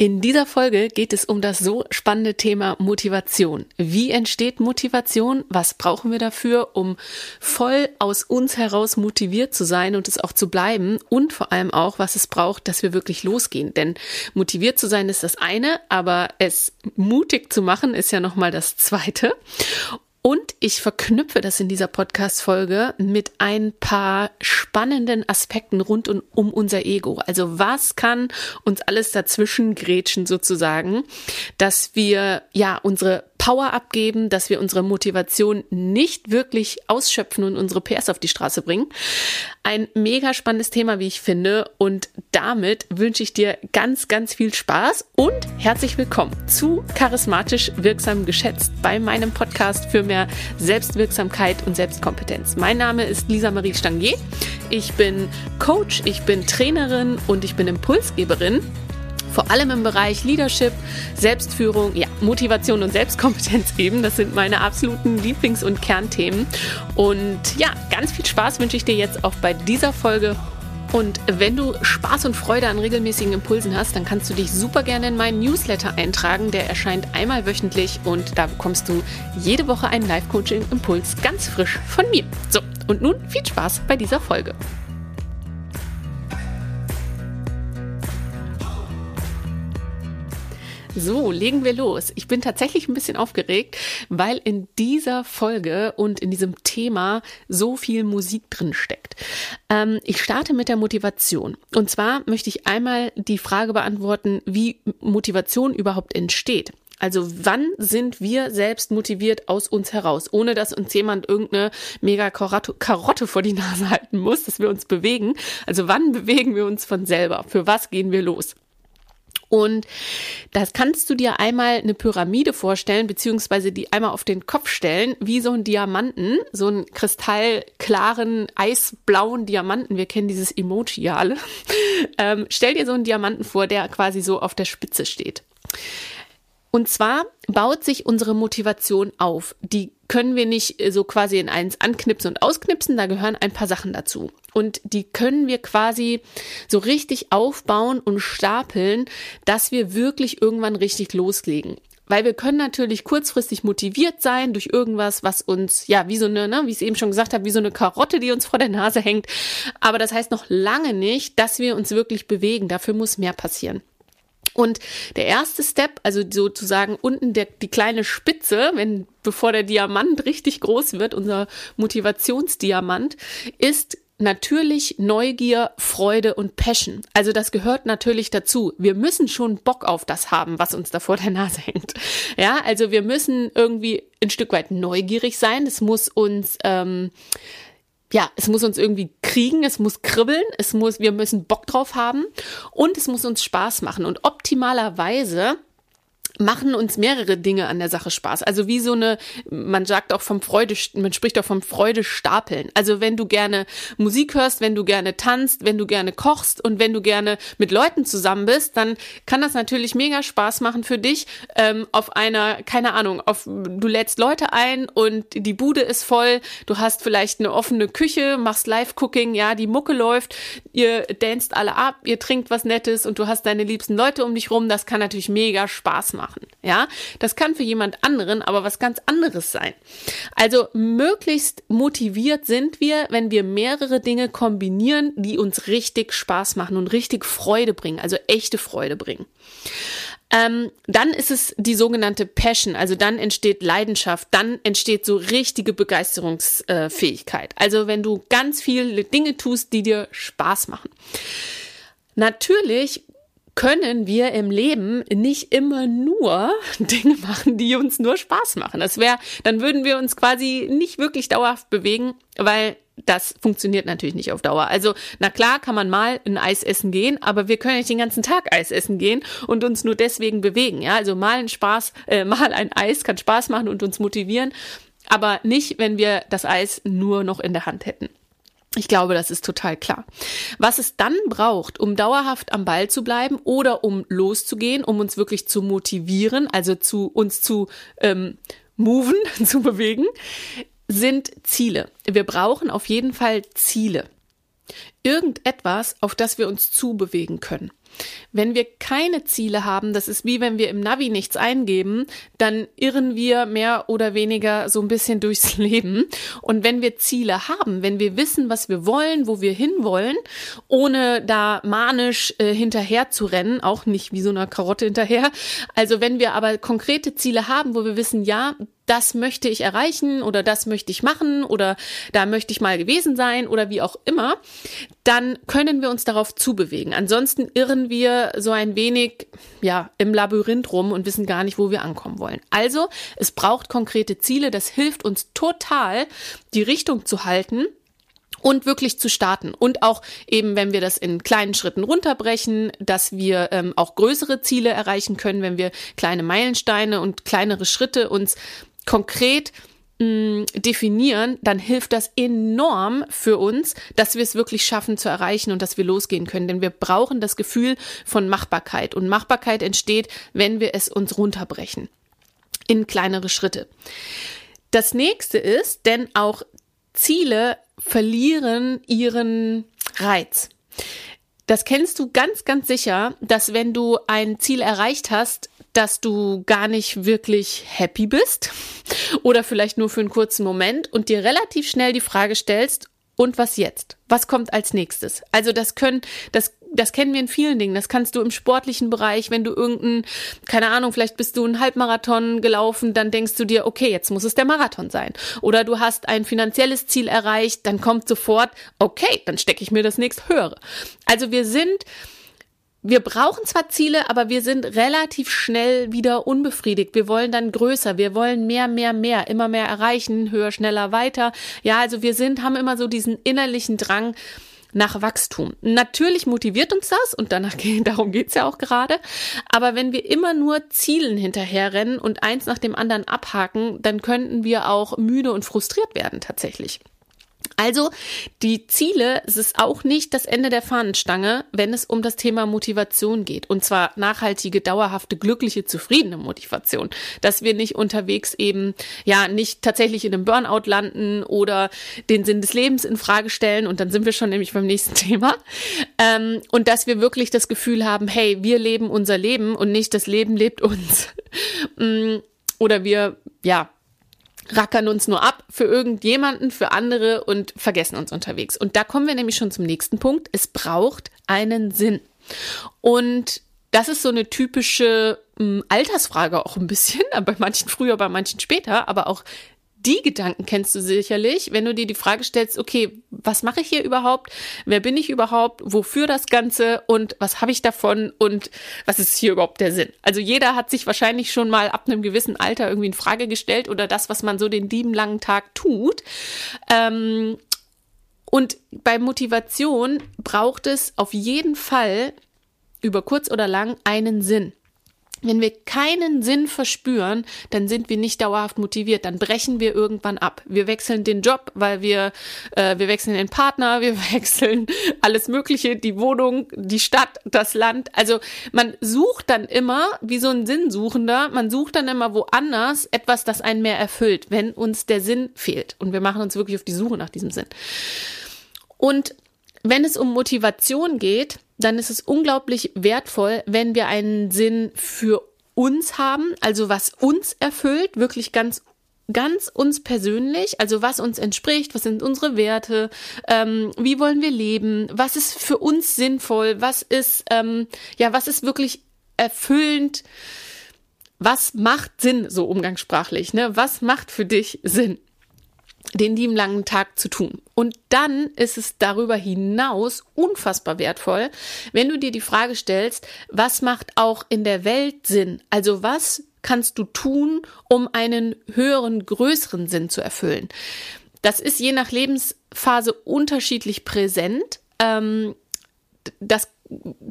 In dieser Folge geht es um das so spannende Thema Motivation. Wie entsteht Motivation? Was brauchen wir dafür, um voll aus uns heraus motiviert zu sein und es auch zu bleiben? Und vor allem auch, was es braucht, dass wir wirklich losgehen. Denn motiviert zu sein ist das eine, aber es mutig zu machen ist ja nochmal das zweite. Und ich verknüpfe das in dieser Podcast-Folge mit ein paar spannenden Aspekten rund um, um unser Ego. Also was kann uns alles dazwischen grätschen sozusagen, dass wir ja unsere Power abgeben, dass wir unsere Motivation nicht wirklich ausschöpfen und unsere PS auf die Straße bringen. Ein mega spannendes Thema, wie ich finde. Und damit wünsche ich dir ganz, ganz viel Spaß und herzlich willkommen zu Charismatisch Wirksam Geschätzt bei meinem Podcast für mehr Selbstwirksamkeit und Selbstkompetenz. Mein Name ist Lisa Marie Stangier. Ich bin Coach, ich bin Trainerin und ich bin Impulsgeberin vor allem im Bereich Leadership, Selbstführung, ja, Motivation und Selbstkompetenz eben. Das sind meine absoluten Lieblings- und Kernthemen. Und ja, ganz viel Spaß wünsche ich dir jetzt auch bei dieser Folge. Und wenn du Spaß und Freude an regelmäßigen Impulsen hast, dann kannst du dich super gerne in meinen Newsletter eintragen. Der erscheint einmal wöchentlich und da bekommst du jede Woche einen Live-Coaching-Impuls ganz frisch von mir. So, und nun viel Spaß bei dieser Folge. So, legen wir los. Ich bin tatsächlich ein bisschen aufgeregt, weil in dieser Folge und in diesem Thema so viel Musik drin steckt. Ähm, ich starte mit der Motivation. Und zwar möchte ich einmal die Frage beantworten, wie Motivation überhaupt entsteht. Also wann sind wir selbst motiviert aus uns heraus, ohne dass uns jemand irgendeine mega Karotte vor die Nase halten muss, dass wir uns bewegen? Also wann bewegen wir uns von selber? Für was gehen wir los? Und das kannst du dir einmal eine Pyramide vorstellen, beziehungsweise die einmal auf den Kopf stellen, wie so ein Diamanten, so einen kristallklaren, eisblauen Diamanten. Wir kennen dieses Emoji ja alle. Ähm, stell dir so einen Diamanten vor, der quasi so auf der Spitze steht. Und zwar baut sich unsere Motivation auf. Die können wir nicht äh, so quasi in eins anknipsen und ausknipsen, da gehören ein paar Sachen dazu. Und die können wir quasi so richtig aufbauen und stapeln, dass wir wirklich irgendwann richtig loslegen. Weil wir können natürlich kurzfristig motiviert sein durch irgendwas, was uns, ja, wie so eine, ne, wie ich es eben schon gesagt habe, wie so eine Karotte, die uns vor der Nase hängt. Aber das heißt noch lange nicht, dass wir uns wirklich bewegen. Dafür muss mehr passieren. Und der erste Step, also sozusagen unten der, die kleine Spitze, wenn, bevor der Diamant richtig groß wird, unser Motivationsdiamant, ist natürlich Neugier, Freude und Passion. Also das gehört natürlich dazu. Wir müssen schon Bock auf das haben, was uns da vor der Nase hängt. Ja, also wir müssen irgendwie ein Stück weit neugierig sein. Es muss uns ähm, ja, es muss uns irgendwie kriegen, es muss kribbeln, es muss, wir müssen Bock drauf haben und es muss uns Spaß machen. Und optimalerweise machen uns mehrere Dinge an der Sache Spaß. Also wie so eine, man sagt auch vom Freude, man spricht auch vom Freude stapeln. Also wenn du gerne Musik hörst, wenn du gerne tanzt, wenn du gerne kochst und wenn du gerne mit Leuten zusammen bist, dann kann das natürlich mega Spaß machen für dich. Ähm, auf einer, keine Ahnung, auf, du lädst Leute ein und die Bude ist voll, du hast vielleicht eine offene Küche, machst Live-Cooking, ja, die Mucke läuft, ihr danst alle ab, ihr trinkt was Nettes und du hast deine liebsten Leute um dich rum. Das kann natürlich mega Spaß machen machen. Ja, das kann für jemand anderen aber was ganz anderes sein. Also möglichst motiviert sind wir, wenn wir mehrere Dinge kombinieren, die uns richtig Spaß machen und richtig Freude bringen, also echte Freude bringen. Ähm, dann ist es die sogenannte Passion, also dann entsteht Leidenschaft, dann entsteht so richtige Begeisterungsfähigkeit. Also wenn du ganz viele Dinge tust, die dir Spaß machen. Natürlich können wir im Leben nicht immer nur Dinge machen, die uns nur Spaß machen. Das wäre, dann würden wir uns quasi nicht wirklich dauerhaft bewegen, weil das funktioniert natürlich nicht auf Dauer. Also, na klar kann man mal ein Eis essen gehen, aber wir können nicht den ganzen Tag Eis essen gehen und uns nur deswegen bewegen. Ja, also mal ein Spaß, äh, mal ein Eis kann Spaß machen und uns motivieren, aber nicht, wenn wir das Eis nur noch in der Hand hätten. Ich glaube, das ist total klar. Was es dann braucht, um dauerhaft am Ball zu bleiben oder um loszugehen, um uns wirklich zu motivieren, also zu uns zu ähm, moven, zu bewegen, sind Ziele. Wir brauchen auf jeden Fall Ziele. Irgendetwas, auf das wir uns zubewegen können. Wenn wir keine Ziele haben, das ist wie wenn wir im Navi nichts eingeben, dann irren wir mehr oder weniger so ein bisschen durchs Leben. Und wenn wir Ziele haben, wenn wir wissen, was wir wollen, wo wir hinwollen, ohne da manisch äh, hinterher zu rennen, auch nicht wie so eine Karotte hinterher. Also wenn wir aber konkrete Ziele haben, wo wir wissen, ja, das möchte ich erreichen oder das möchte ich machen oder da möchte ich mal gewesen sein oder wie auch immer, dann können wir uns darauf zubewegen. Ansonsten irren wir so ein wenig, ja, im Labyrinth rum und wissen gar nicht, wo wir ankommen wollen. Also, es braucht konkrete Ziele. Das hilft uns total, die Richtung zu halten und wirklich zu starten. Und auch eben, wenn wir das in kleinen Schritten runterbrechen, dass wir ähm, auch größere Ziele erreichen können, wenn wir kleine Meilensteine und kleinere Schritte uns konkret mm, definieren, dann hilft das enorm für uns, dass wir es wirklich schaffen zu erreichen und dass wir losgehen können. Denn wir brauchen das Gefühl von Machbarkeit. Und Machbarkeit entsteht, wenn wir es uns runterbrechen in kleinere Schritte. Das nächste ist, denn auch Ziele verlieren ihren Reiz. Das kennst du ganz, ganz sicher, dass wenn du ein Ziel erreicht hast, dass du gar nicht wirklich happy bist oder vielleicht nur für einen kurzen Moment und dir relativ schnell die Frage stellst, und was jetzt? Was kommt als nächstes? Also das können, das, das kennen wir in vielen Dingen. Das kannst du im sportlichen Bereich, wenn du irgendein, keine Ahnung, vielleicht bist du einen Halbmarathon gelaufen, dann denkst du dir, okay, jetzt muss es der Marathon sein. Oder du hast ein finanzielles Ziel erreicht, dann kommt sofort, okay, dann stecke ich mir das nächst höhere. Also wir sind, wir brauchen zwar Ziele, aber wir sind relativ schnell wieder unbefriedigt. Wir wollen dann größer, wir wollen mehr, mehr, mehr, immer mehr erreichen, höher, schneller, weiter. Ja, also wir sind, haben immer so diesen innerlichen Drang nach Wachstum. Natürlich motiviert uns das und danach, darum geht's ja auch gerade. Aber wenn wir immer nur Zielen hinterherrennen und eins nach dem anderen abhaken, dann könnten wir auch müde und frustriert werden tatsächlich. Also die Ziele, es ist auch nicht das Ende der Fahnenstange, wenn es um das Thema Motivation geht. Und zwar nachhaltige, dauerhafte, glückliche, zufriedene Motivation. Dass wir nicht unterwegs eben, ja, nicht tatsächlich in einem Burnout landen oder den Sinn des Lebens in Frage stellen. Und dann sind wir schon nämlich beim nächsten Thema. Ähm, und dass wir wirklich das Gefühl haben, hey, wir leben unser Leben und nicht das Leben lebt uns. Mm, oder wir, ja, rackern uns nur ab für irgendjemanden, für andere und vergessen uns unterwegs. Und da kommen wir nämlich schon zum nächsten Punkt. Es braucht einen Sinn. Und das ist so eine typische ähm, Altersfrage auch ein bisschen, bei manchen früher, bei manchen später, aber auch die Gedanken kennst du sicherlich, wenn du dir die Frage stellst, okay, was mache ich hier überhaupt? Wer bin ich überhaupt? Wofür das Ganze? Und was habe ich davon? Und was ist hier überhaupt der Sinn? Also jeder hat sich wahrscheinlich schon mal ab einem gewissen Alter irgendwie in Frage gestellt oder das, was man so den lieben langen Tag tut. Ähm, und bei Motivation braucht es auf jeden Fall über kurz oder lang einen Sinn. Wenn wir keinen Sinn verspüren, dann sind wir nicht dauerhaft motiviert, dann brechen wir irgendwann ab. Wir wechseln den Job, weil wir, äh, wir wechseln den Partner, wir wechseln alles Mögliche, die Wohnung, die Stadt, das Land. Also man sucht dann immer, wie so ein Sinnsuchender, man sucht dann immer woanders etwas, das einen mehr erfüllt, wenn uns der Sinn fehlt. Und wir machen uns wirklich auf die Suche nach diesem Sinn. Und wenn es um Motivation geht, dann ist es unglaublich wertvoll, wenn wir einen Sinn für uns haben, also was uns erfüllt, wirklich ganz ganz uns persönlich, also was uns entspricht, was sind unsere Werte, ähm, wie wollen wir leben, was ist für uns sinnvoll, was ist ähm, ja, was ist wirklich erfüllend, was macht Sinn, so umgangssprachlich, ne? Was macht für dich Sinn? Den lieben langen Tag zu tun. Und dann ist es darüber hinaus unfassbar wertvoll, wenn du dir die Frage stellst, was macht auch in der Welt Sinn? Also was kannst du tun, um einen höheren, größeren Sinn zu erfüllen? Das ist je nach Lebensphase unterschiedlich präsent. Ähm, das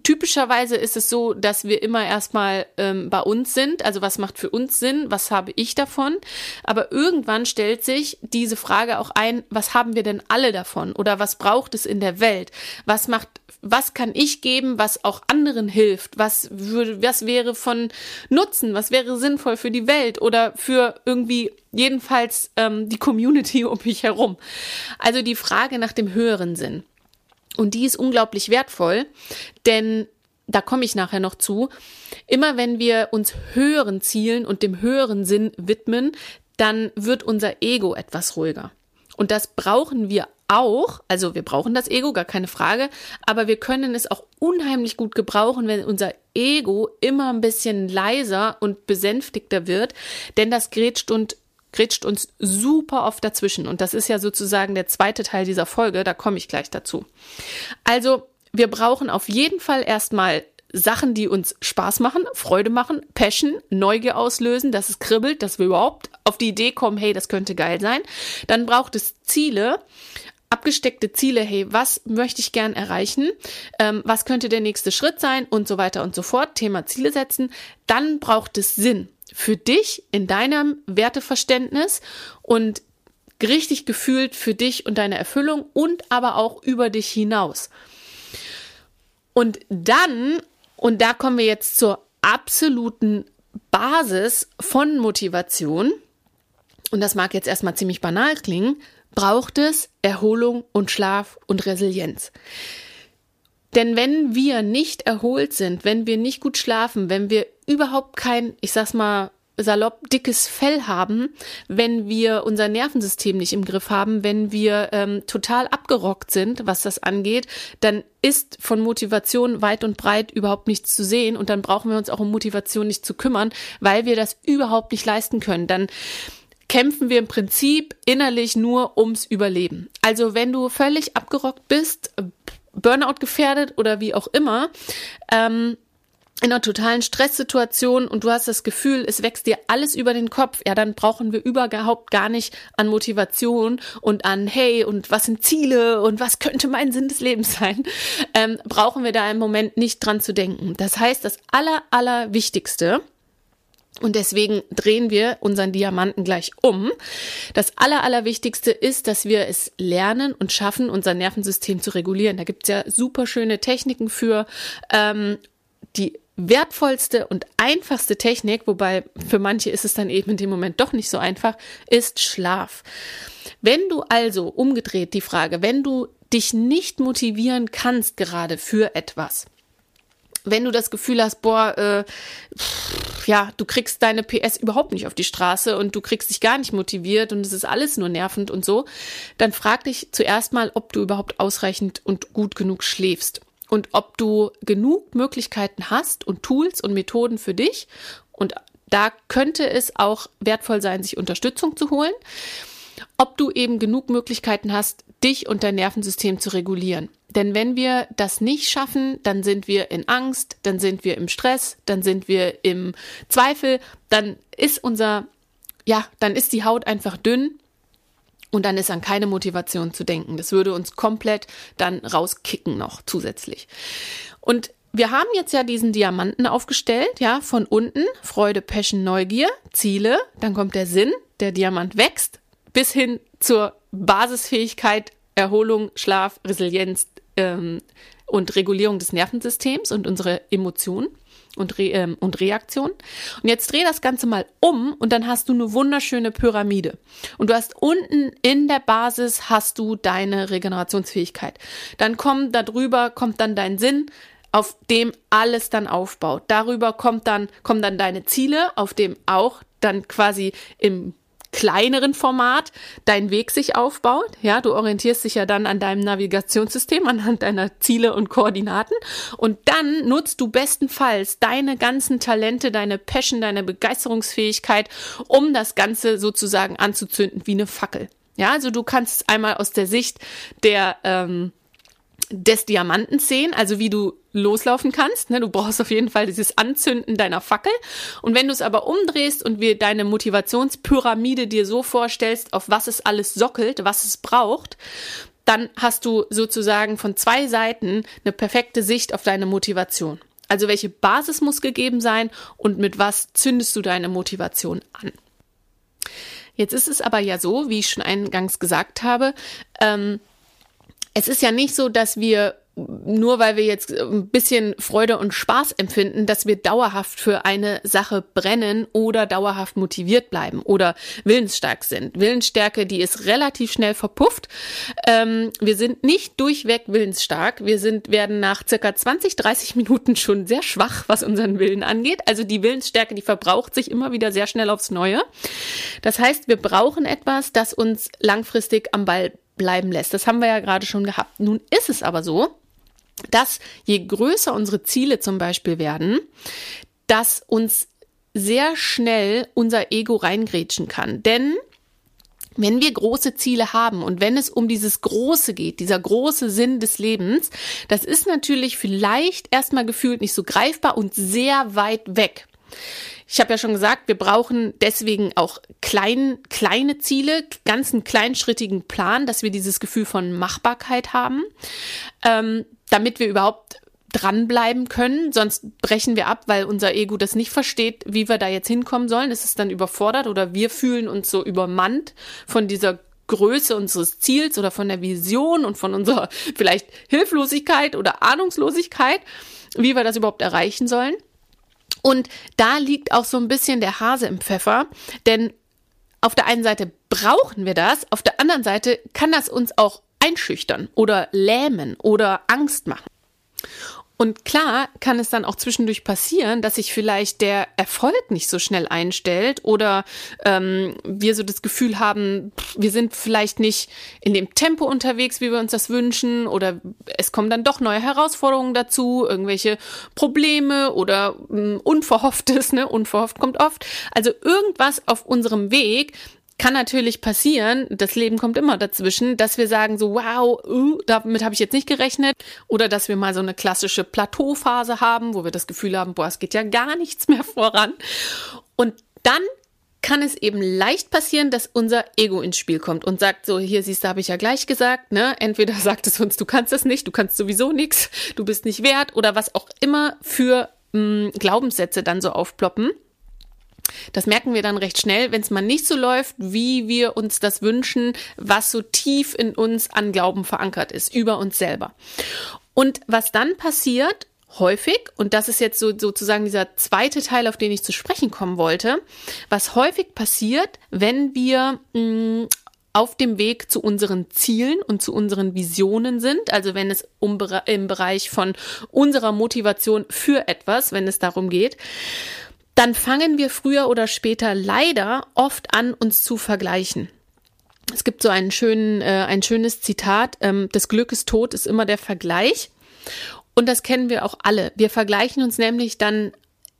typischerweise ist es so, dass wir immer erstmal ähm, bei uns sind. Also was macht für uns Sinn? Was habe ich davon? Aber irgendwann stellt sich diese Frage auch ein, was haben wir denn alle davon? Oder was braucht es in der Welt? Was macht, was kann ich geben, was auch anderen hilft? Was würde, was wäre von Nutzen? Was wäre sinnvoll für die Welt oder für irgendwie jedenfalls ähm, die Community um mich herum? Also die Frage nach dem höheren Sinn. Und die ist unglaublich wertvoll, denn da komme ich nachher noch zu, immer wenn wir uns höheren Zielen und dem höheren Sinn widmen, dann wird unser Ego etwas ruhiger. Und das brauchen wir auch, also wir brauchen das Ego, gar keine Frage, aber wir können es auch unheimlich gut gebrauchen, wenn unser Ego immer ein bisschen leiser und besänftigter wird, denn das grätscht und grätscht uns super oft dazwischen. Und das ist ja sozusagen der zweite Teil dieser Folge, da komme ich gleich dazu. Also, wir brauchen auf jeden Fall erstmal Sachen, die uns Spaß machen, Freude machen, Passion, Neugier auslösen, dass es kribbelt, dass wir überhaupt auf die Idee kommen, hey, das könnte geil sein. Dann braucht es Ziele, abgesteckte Ziele, hey, was möchte ich gern erreichen, ähm, was könnte der nächste Schritt sein und so weiter und so fort, Thema Ziele setzen. Dann braucht es Sinn für dich in deinem Werteverständnis und richtig gefühlt für dich und deine Erfüllung und aber auch über dich hinaus. Und dann und da kommen wir jetzt zur absoluten Basis von Motivation. Und das mag jetzt erstmal ziemlich banal klingen, braucht es Erholung und Schlaf und Resilienz. Denn wenn wir nicht erholt sind, wenn wir nicht gut schlafen, wenn wir überhaupt kein, ich sag's mal, salopp dickes Fell haben, wenn wir unser Nervensystem nicht im Griff haben, wenn wir ähm, total abgerockt sind, was das angeht, dann ist von Motivation weit und breit überhaupt nichts zu sehen und dann brauchen wir uns auch um Motivation nicht zu kümmern, weil wir das überhaupt nicht leisten können. Dann kämpfen wir im Prinzip innerlich nur ums Überleben. Also wenn du völlig abgerockt bist, Burnout gefährdet oder wie auch immer, ähm, in einer totalen Stresssituation und du hast das Gefühl, es wächst dir alles über den Kopf, ja, dann brauchen wir überhaupt gar nicht an Motivation und an, hey, und was sind Ziele und was könnte mein Sinn des Lebens sein, ähm, brauchen wir da im Moment nicht dran zu denken. Das heißt, das aller, aller Wichtigste, und deswegen drehen wir unseren Diamanten gleich um. Das Aller, Allerwichtigste ist, dass wir es lernen und schaffen, unser Nervensystem zu regulieren. Da gibt's ja super schöne Techniken für. Ähm, die wertvollste und einfachste Technik, wobei für manche ist es dann eben in dem Moment doch nicht so einfach, ist Schlaf. Wenn du also umgedreht die Frage, wenn du dich nicht motivieren kannst gerade für etwas, wenn du das Gefühl hast, boah, äh, ja, du kriegst deine PS überhaupt nicht auf die Straße und du kriegst dich gar nicht motiviert und es ist alles nur nervend und so, dann frag dich zuerst mal, ob du überhaupt ausreichend und gut genug schläfst und ob du genug Möglichkeiten hast und Tools und Methoden für dich. Und da könnte es auch wertvoll sein, sich Unterstützung zu holen. Ob du eben genug Möglichkeiten hast, dich und dein Nervensystem zu regulieren. Denn wenn wir das nicht schaffen, dann sind wir in Angst, dann sind wir im Stress, dann sind wir im Zweifel, dann ist unser, ja, dann ist die Haut einfach dünn und dann ist an keine Motivation zu denken. Das würde uns komplett dann rauskicken noch zusätzlich. Und wir haben jetzt ja diesen Diamanten aufgestellt, ja, von unten Freude, Passion, Neugier, Ziele, dann kommt der Sinn, der Diamant wächst, bis hin zur Basisfähigkeit, Erholung, Schlaf, Resilienz ähm, und Regulierung des Nervensystems und unsere Emotionen und, Re ähm, und Reaktion. Und jetzt dreh das Ganze mal um und dann hast du eine wunderschöne Pyramide. Und du hast unten in der Basis hast du deine Regenerationsfähigkeit. Dann kommt darüber, kommt dann dein Sinn, auf dem alles dann aufbaut. Darüber kommt dann, kommen dann deine Ziele, auf dem auch dann quasi im kleineren Format dein Weg sich aufbaut. Ja, du orientierst dich ja dann an deinem Navigationssystem anhand deiner Ziele und Koordinaten und dann nutzt du bestenfalls deine ganzen Talente, deine Passion, deine Begeisterungsfähigkeit, um das Ganze sozusagen anzuzünden wie eine Fackel. Ja, also du kannst einmal aus der Sicht der ähm, des Diamanten sehen, also wie du loslaufen kannst. Ne? Du brauchst auf jeden Fall dieses Anzünden deiner Fackel. Und wenn du es aber umdrehst und wir deine Motivationspyramide dir so vorstellst, auf was es alles sockelt, was es braucht, dann hast du sozusagen von zwei Seiten eine perfekte Sicht auf deine Motivation. Also welche Basis muss gegeben sein und mit was zündest du deine Motivation an? Jetzt ist es aber ja so, wie ich schon eingangs gesagt habe, ähm, es ist ja nicht so, dass wir nur weil wir jetzt ein bisschen Freude und Spaß empfinden, dass wir dauerhaft für eine Sache brennen oder dauerhaft motiviert bleiben oder willensstark sind. Willensstärke, die ist relativ schnell verpufft. Ähm, wir sind nicht durchweg willensstark. Wir sind, werden nach circa 20, 30 Minuten schon sehr schwach, was unseren Willen angeht. Also die Willensstärke, die verbraucht sich immer wieder sehr schnell aufs Neue. Das heißt, wir brauchen etwas, das uns langfristig am Ball bleiben lässt. Das haben wir ja gerade schon gehabt. Nun ist es aber so, dass je größer unsere Ziele zum Beispiel werden, dass uns sehr schnell unser Ego reingrätschen kann. Denn wenn wir große Ziele haben und wenn es um dieses Große geht, dieser große Sinn des Lebens, das ist natürlich vielleicht erstmal gefühlt nicht so greifbar und sehr weit weg. Ich habe ja schon gesagt, wir brauchen deswegen auch klein, kleine Ziele, ganz einen kleinschrittigen Plan, dass wir dieses Gefühl von Machbarkeit haben, ähm, damit wir überhaupt dranbleiben können, sonst brechen wir ab, weil unser Ego das nicht versteht, wie wir da jetzt hinkommen sollen. Es ist dann überfordert oder wir fühlen uns so übermannt von dieser Größe unseres Ziels oder von der Vision und von unserer vielleicht Hilflosigkeit oder Ahnungslosigkeit, wie wir das überhaupt erreichen sollen. Und da liegt auch so ein bisschen der Hase im Pfeffer, denn auf der einen Seite brauchen wir das, auf der anderen Seite kann das uns auch einschüchtern oder lähmen oder Angst machen. Und klar kann es dann auch zwischendurch passieren, dass sich vielleicht der Erfolg nicht so schnell einstellt oder ähm, wir so das Gefühl haben, wir sind vielleicht nicht in dem Tempo unterwegs, wie wir uns das wünschen oder es kommen dann doch neue Herausforderungen dazu, irgendwelche Probleme oder ähm, Unverhofftes, ne? Unverhofft kommt oft. Also irgendwas auf unserem Weg, kann natürlich passieren, das Leben kommt immer dazwischen, dass wir sagen so, wow, uh, damit habe ich jetzt nicht gerechnet. Oder dass wir mal so eine klassische Plateauphase haben, wo wir das Gefühl haben, boah, es geht ja gar nichts mehr voran. Und dann kann es eben leicht passieren, dass unser Ego ins Spiel kommt und sagt so, hier siehst du, habe ich ja gleich gesagt, ne? Entweder sagt es uns, du kannst es nicht, du kannst sowieso nichts, du bist nicht wert oder was auch immer für mh, mm, Glaubenssätze dann so aufploppen. Das merken wir dann recht schnell, wenn es mal nicht so läuft, wie wir uns das wünschen, was so tief in uns an Glauben verankert ist, über uns selber. Und was dann passiert, häufig, und das ist jetzt so, sozusagen dieser zweite Teil, auf den ich zu sprechen kommen wollte, was häufig passiert, wenn wir mh, mm, auf dem Weg zu unseren Zielen und zu unseren Visionen sind, also wenn es um, im Bereich von unserer Motivation für etwas, wenn es darum geht, dann fangen wir früher oder später leider oft an, uns zu vergleichen. Es gibt so einen schönen, äh, ein schönes Zitat, ähm, das Glück ist tot, ist immer der Vergleich. Und das kennen wir auch alle. Wir vergleichen uns nämlich dann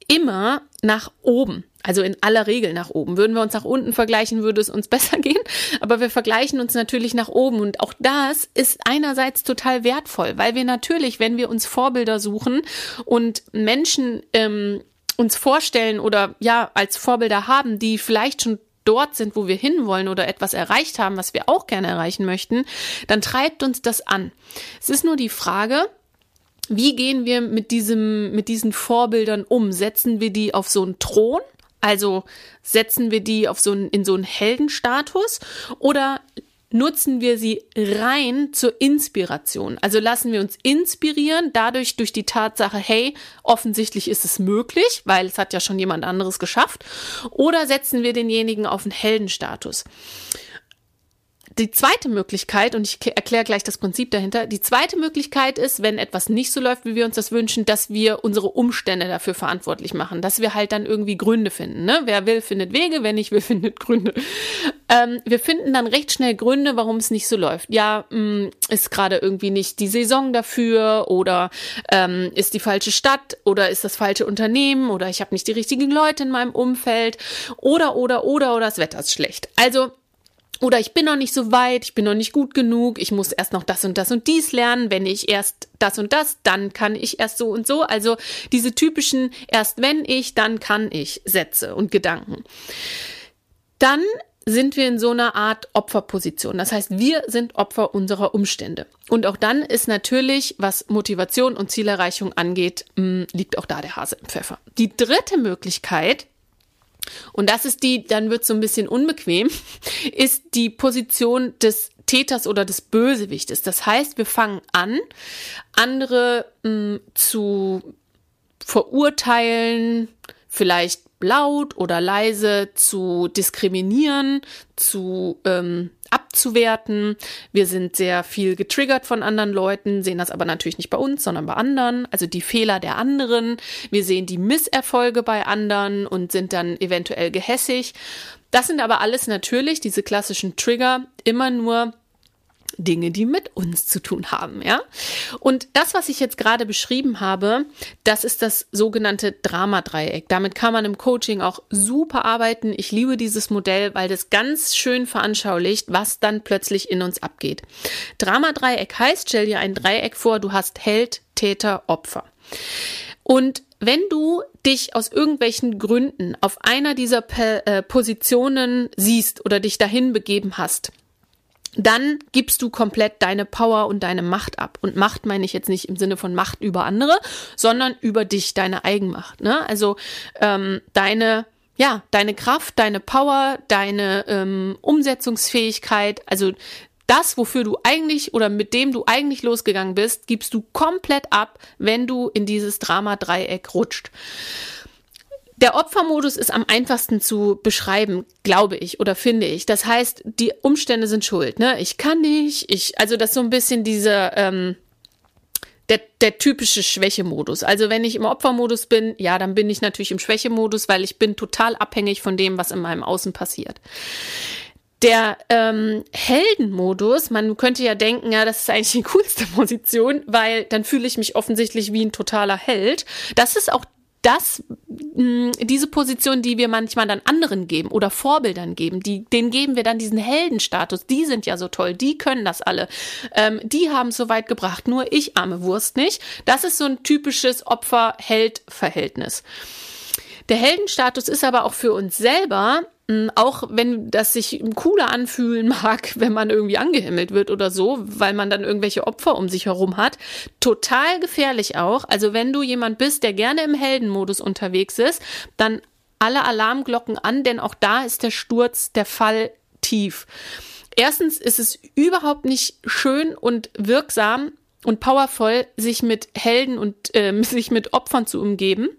immer nach oben. Also in aller Regel nach oben. Würden wir uns nach unten vergleichen, würde es uns besser gehen. Aber wir vergleichen uns natürlich nach oben. Und auch das ist einerseits total wertvoll, weil wir natürlich, wenn wir uns Vorbilder suchen und Menschen ähm, uns vorstellen oder ja als Vorbilder haben, die vielleicht schon dort sind, wo wir hinwollen oder etwas erreicht haben, was wir auch gerne erreichen möchten, dann treibt uns das an. Es ist nur die Frage, wie gehen wir mit diesem, mit diesen Vorbildern um? Setzen wir die auf so einen Thron? Also setzen wir die auf so einen, in so einen Heldenstatus oder nutzen wir sie rein zur Inspiration. Also lassen wir uns inspirieren, dadurch durch die Tatsache, hey, offensichtlich ist es möglich, weil es hat ja schon jemand anderes geschafft, oder setzen wir denjenigen auf einen Heldenstatus. Die zweite Möglichkeit, und ich erkläre gleich das Prinzip dahinter, die zweite Möglichkeit ist, wenn etwas nicht so läuft, wie wir uns das wünschen, dass wir unsere Umstände dafür verantwortlich machen, dass wir halt dann irgendwie Gründe finden. Ne? Wer will, findet Wege, wer nicht will, findet Gründe. Ähm, wir finden dann recht schnell Gründe, warum es nicht so läuft. Ja, mh, mm, ist gerade irgendwie nicht die Saison dafür oder ähm, ist die falsche Stadt oder ist das falsche Unternehmen oder ich habe nicht die richtigen Leute in meinem Umfeld oder oder oder oder das Wetter ist schlecht. Also oder ich bin noch nicht so weit, ich bin noch nicht gut genug, ich muss erst noch das und das und dies lernen. Wenn ich erst das und das, dann kann ich erst so und so. Also diese typischen erst wenn ich, dann kann ich Sätze und Gedanken. Dann sind wir in so einer Art Opferposition. Das heißt, wir sind Opfer unserer Umstände. Und auch dann ist natürlich, was Motivation und Zielerreichung angeht, mm, liegt auch da der Hase im Pfeffer. Die dritte Möglichkeit und das ist die, dann wird so ein bisschen unbequem, ist die Position des Täters oder des Bösewichtes. Das heißt, wir fangen an, andere mh, zu verurteilen, vielleicht laut oder leise zu diskriminieren, zu ähm, abzuwerten. Wir sind sehr viel getriggert von anderen Leuten, sehen das aber natürlich nicht bei uns, sondern bei anderen, also die Fehler der anderen. Wir sehen die Misserfolge bei anderen und sind dann eventuell gehässig. Das sind aber alles natürlich, diese klassischen Trigger, immer nur Dinge, die mit uns zu tun haben, ja? Und das, was ich jetzt gerade beschrieben habe, das ist das sogenannte Dramadreieck. Damit kann man im Coaching auch super arbeiten. Ich liebe dieses Modell, weil das ganz schön veranschaulicht, was dann plötzlich in uns abgeht. Dramadreieck heißt, stell dir ein Dreieck vor, du hast Held, Täter, Opfer. Und wenn du dich aus irgendwelchen Gründen auf einer dieser äh, Positionen siehst oder dich dahin begeben hast, dann gibst du komplett deine Power und deine Macht ab. Und Macht meine ich jetzt nicht im Sinne von Macht über andere, sondern über dich, deine Eigenmacht. Ne? Also ähm, deine, ja, deine Kraft, deine Power, deine ähm, Umsetzungsfähigkeit, also das, wofür du eigentlich oder mit dem du eigentlich losgegangen bist, gibst du komplett ab, wenn du in dieses Drama-Dreieck rutscht. Der Opfermodus ist am einfachsten zu beschreiben, glaube ich oder finde ich. Das heißt, die Umstände sind schuld. Ne? Ich kann nicht. Ich, also das ist so ein bisschen diese ähm, der, der typische Schwächemodus. Also wenn ich im Opfermodus bin, ja, dann bin ich natürlich im Schwächemodus, weil ich bin total abhängig von dem, was in meinem Außen passiert. Der ähm, Heldenmodus, man könnte ja denken, ja, das ist eigentlich die coolste Position, weil dann fühle ich mich offensichtlich wie ein totaler Held. Das ist auch das, mh, diese Position, die wir manchmal dann anderen geben oder Vorbildern geben, die, denen geben wir dann diesen Heldenstatus. Die sind ja so toll, die können das alle. Ähm, die haben es so weit gebracht, nur ich arme Wurst nicht. Das ist so ein typisches Opfer-Held-Verhältnis. Der Heldenstatus ist aber auch für uns selber auch wenn das sich cooler anfühlen mag, wenn man irgendwie angehimmelt wird oder so, weil man dann irgendwelche Opfer um sich herum hat, total gefährlich auch. Also wenn du jemand bist, der gerne im Heldenmodus unterwegs ist, dann alle Alarmglocken an, denn auch da ist der Sturz, der Fall tief. Erstens ist es überhaupt nicht schön und wirksam und powervoll, sich mit Helden und äh, sich mit Opfern zu umgeben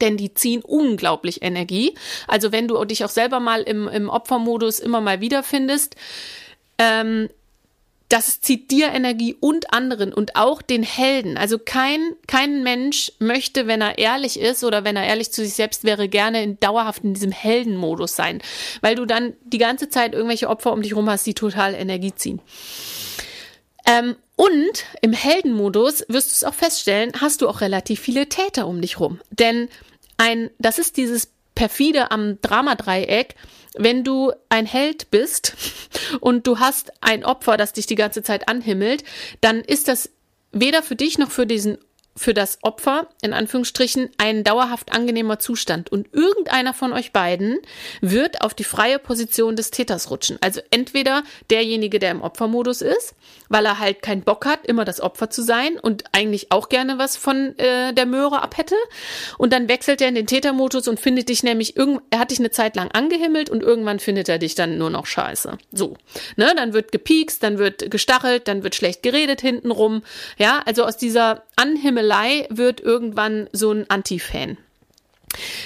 denn die ziehen unglaublich Energie. Also wenn du dich auch selber mal im, im Opfermodus immer mal wiederfindest, ähm, das zieht dir Energie und anderen und auch den Helden. Also kein, kein Mensch möchte, wenn er ehrlich ist oder wenn er ehrlich zu sich selbst wäre, gerne in, dauerhaft in diesem Heldenmodus sein, weil du dann die ganze Zeit irgendwelche Opfer um dich rum hast, die total Energie ziehen. Ähm, und im Heldenmodus wirst du es auch feststellen, hast du auch relativ viele Täter um dich rum. Denn ein, das ist dieses perfide am Dramadreieck, wenn du ein Held bist und du hast ein Opfer, das dich die ganze Zeit anhimmelt, dann ist das weder für dich noch für diesen für das Opfer, in Anführungsstrichen, ein dauerhaft angenehmer Zustand. Und irgendeiner von euch beiden wird auf die freie Position des Täters rutschen. Also entweder derjenige, der im Opfermodus ist, weil er halt keinen Bock hat, immer das Opfer zu sein und eigentlich auch gerne was von äh, der Möhre ab hätte. Und dann wechselt er in den Tätermodus und findet dich nämlich, er hat dich eine Zeit lang angehimmelt und irgendwann findet er dich dann nur noch scheiße. So. Ne? Dann wird gepiekst, dann wird gestachelt, dann wird schlecht geredet hintenrum. Ja, also aus dieser Anhimmelei wird irgendwann so ein Anti-Fan.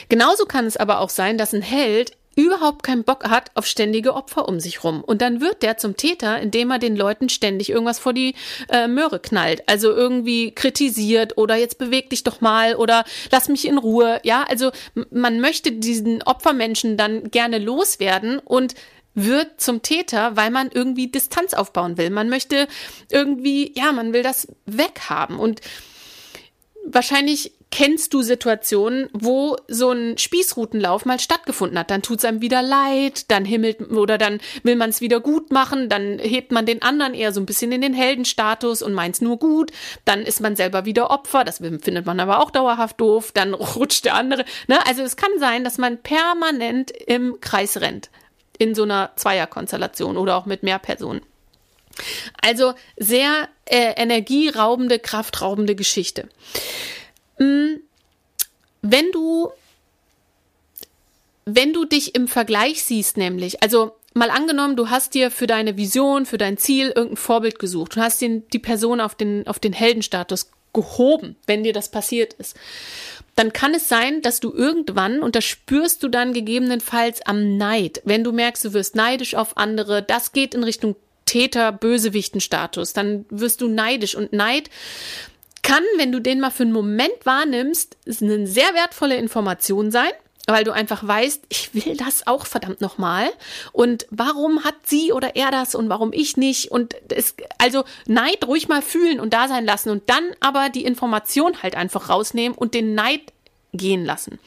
Genauso kann es aber auch sein, dass ein Held überhaupt keinen Bock hat auf ständige Opfer um sich rum. Und dann wird der zum Täter, indem er den Leuten ständig irgendwas vor die äh, Möhre knallt. Also irgendwie kritisiert oder jetzt beweg dich doch mal oder lass mich in Ruhe. Ja, also man möchte diesen Opfermenschen dann gerne loswerden und wird zum Täter, weil man irgendwie Distanz aufbauen will. Man möchte irgendwie, ja, man will das weghaben. Und wahrscheinlich kennst du Situationen, wo so ein Spießrutenlauf mal stattgefunden hat. Dann tut es einem wieder leid, dann himmelt oder dann will man es wieder gut machen, dann hebt man den anderen eher so ein bisschen in den Heldenstatus und meint es nur gut. Dann ist man selber wieder Opfer, das findet man aber auch dauerhaft doof. Dann rutscht der andere. Ne? Also es kann sein, dass man permanent im Kreis rennt in so einer Zweierkonstellation oder auch mit mehr Personen. Also sehr äh, energieraubende, kraftraubende Geschichte. Mm, wenn du wenn du dich im Vergleich siehst, nämlich, also mal angenommen, du hast dir für deine Vision, für dein Ziel irgendein Vorbild gesucht und hast den, die Person auf den, auf den Heldenstatus gehoben, wenn dir das passiert ist. Dann kann es sein, dass du irgendwann, und das spürst du dann gegebenenfalls am Neid, wenn du merkst, du wirst neidisch auf andere, das geht in Richtung Täter-Bösewichten-Status, dann wirst du neidisch. Und Neid kann, wenn du den mal für einen Moment wahrnimmst, eine sehr wertvolle Information sein weil du einfach weißt, ich will das auch verdammt nochmal. Und warum hat sie oder er das und warum ich nicht? Und es, also Neid ruhig mal fühlen und da sein lassen und dann aber die Information halt einfach rausnehmen und den Neid gehen lassen.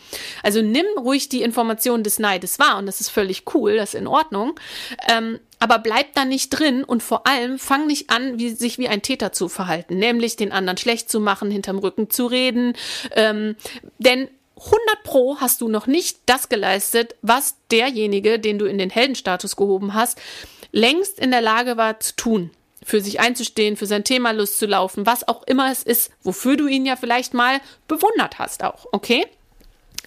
Also nimm ruhig die Information des Neides wahr und das ist völlig cool, das ist in Ordnung. Ähm, aber bleib da nicht drin und vor allem fang nicht an, wie, sich wie ein Täter zu verhalten, nämlich den anderen schlecht zu machen, hinterm Rücken zu reden. Ähm, denn 100 Pro hast du noch nicht das geleistet, was derjenige, den du in den Heldenstatus gehoben hast, längst in der Lage war zu tun. Für sich einzustehen, für sein Thema Lust zu laufen, was auch immer es ist, wofür du ihn ja vielleicht mal bewundert hast auch, okay?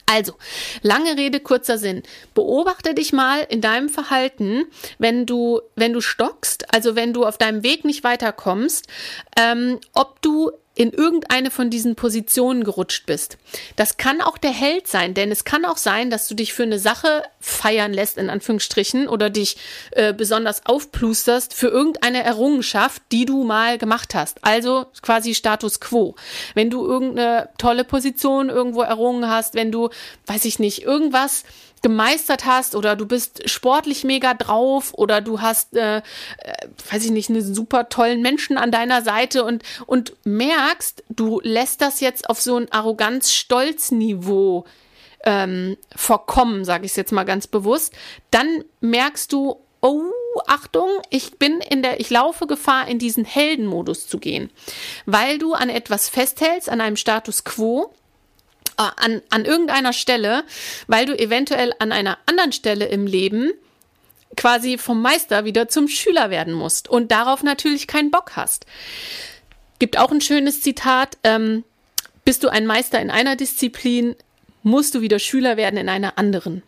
Also, lange Rede, kurzer Sinn. Beobachte dich mal in deinem Verhalten, wenn du, wenn du stockst, also wenn du auf deinem Weg nicht weiterkommst, ähm, ob du in irgendeine von diesen Positionen gerutscht bist. Das kann auch der Held sein, denn es kann auch sein, dass du dich für eine Sache feiern lässt, in Anführungsstrichen, oder dich äh, besonders aufplusterst für irgendeine Errungenschaft, die du mal gemacht hast. Also quasi Status quo. Wenn du irgendeine tolle Position irgendwo errungen hast, wenn du, weiß ich nicht, irgendwas gemeistert hast oder du bist sportlich mega drauf oder du hast, äh, äh, weiß ich nicht, einen super tollen Menschen an deiner Seite und, und merkst, du lässt das jetzt auf so ein Arroganz-Stolz-Niveau ähm, vorkommen, sage ich es jetzt mal ganz bewusst, dann merkst du, oh, Achtung, ich bin in der, ich laufe Gefahr, in diesen Heldenmodus zu gehen, weil du an etwas festhältst, an einem Status quo, an, an irgendeiner Stelle, weil du eventuell an einer anderen Stelle im Leben quasi vom Meister wieder zum Schüler werden musst und darauf natürlich keinen Bock hast. Gibt auch ein schönes Zitat, ähm, bist du ein Meister in einer Disziplin, musst du wieder Schüler werden in einer anderen.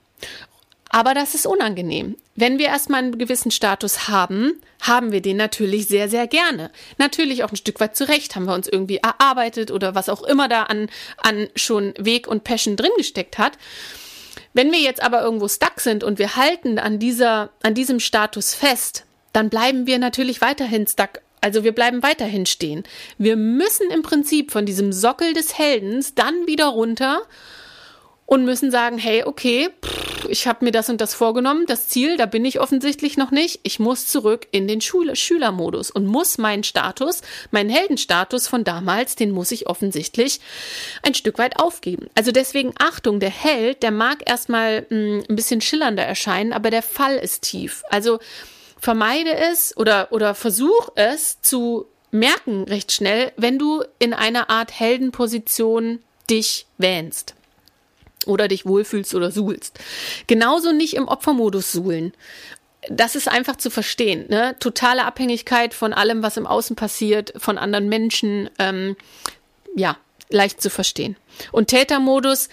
Aber das ist unangenehm. Wenn wir erstmal einen gewissen Status haben, haben wir den natürlich sehr, sehr gerne. Natürlich auch ein Stück weit zurecht, haben wir uns irgendwie erarbeitet oder was auch immer da an, an schon Weg und Passion drin gesteckt hat. Wenn wir jetzt aber irgendwo stuck sind und wir halten an dieser, an diesem Status fest, dann bleiben wir natürlich weiterhin stuck. Also wir bleiben weiterhin stehen. Wir müssen im Prinzip von diesem Sockel des Heldens dann wieder runter und müssen sagen, hey, okay, pff, ich habe mir das und das vorgenommen, das Ziel, da bin ich offensichtlich noch nicht. Ich muss zurück in den Schule Schülermodus und muss meinen Status, meinen Heldenstatus von damals, den muss ich offensichtlich ein Stück weit aufgeben. Also deswegen Achtung, der Held, der mag erstmal mh, hm, ein bisschen schillernder erscheinen, aber der Fall ist tief. Also vermeide es oder, oder versuch es zu merken recht schnell, wenn du in einer Art Heldenposition dich wähnst oder dich wohlfühlst oder suhlst. Genauso nicht im Opfermodus suhlen. Das ist einfach zu verstehen. Ne? Totale Abhängigkeit von allem, was im Außen passiert, von anderen Menschen. Ähm, ja, leicht zu verstehen. Und Tätermodus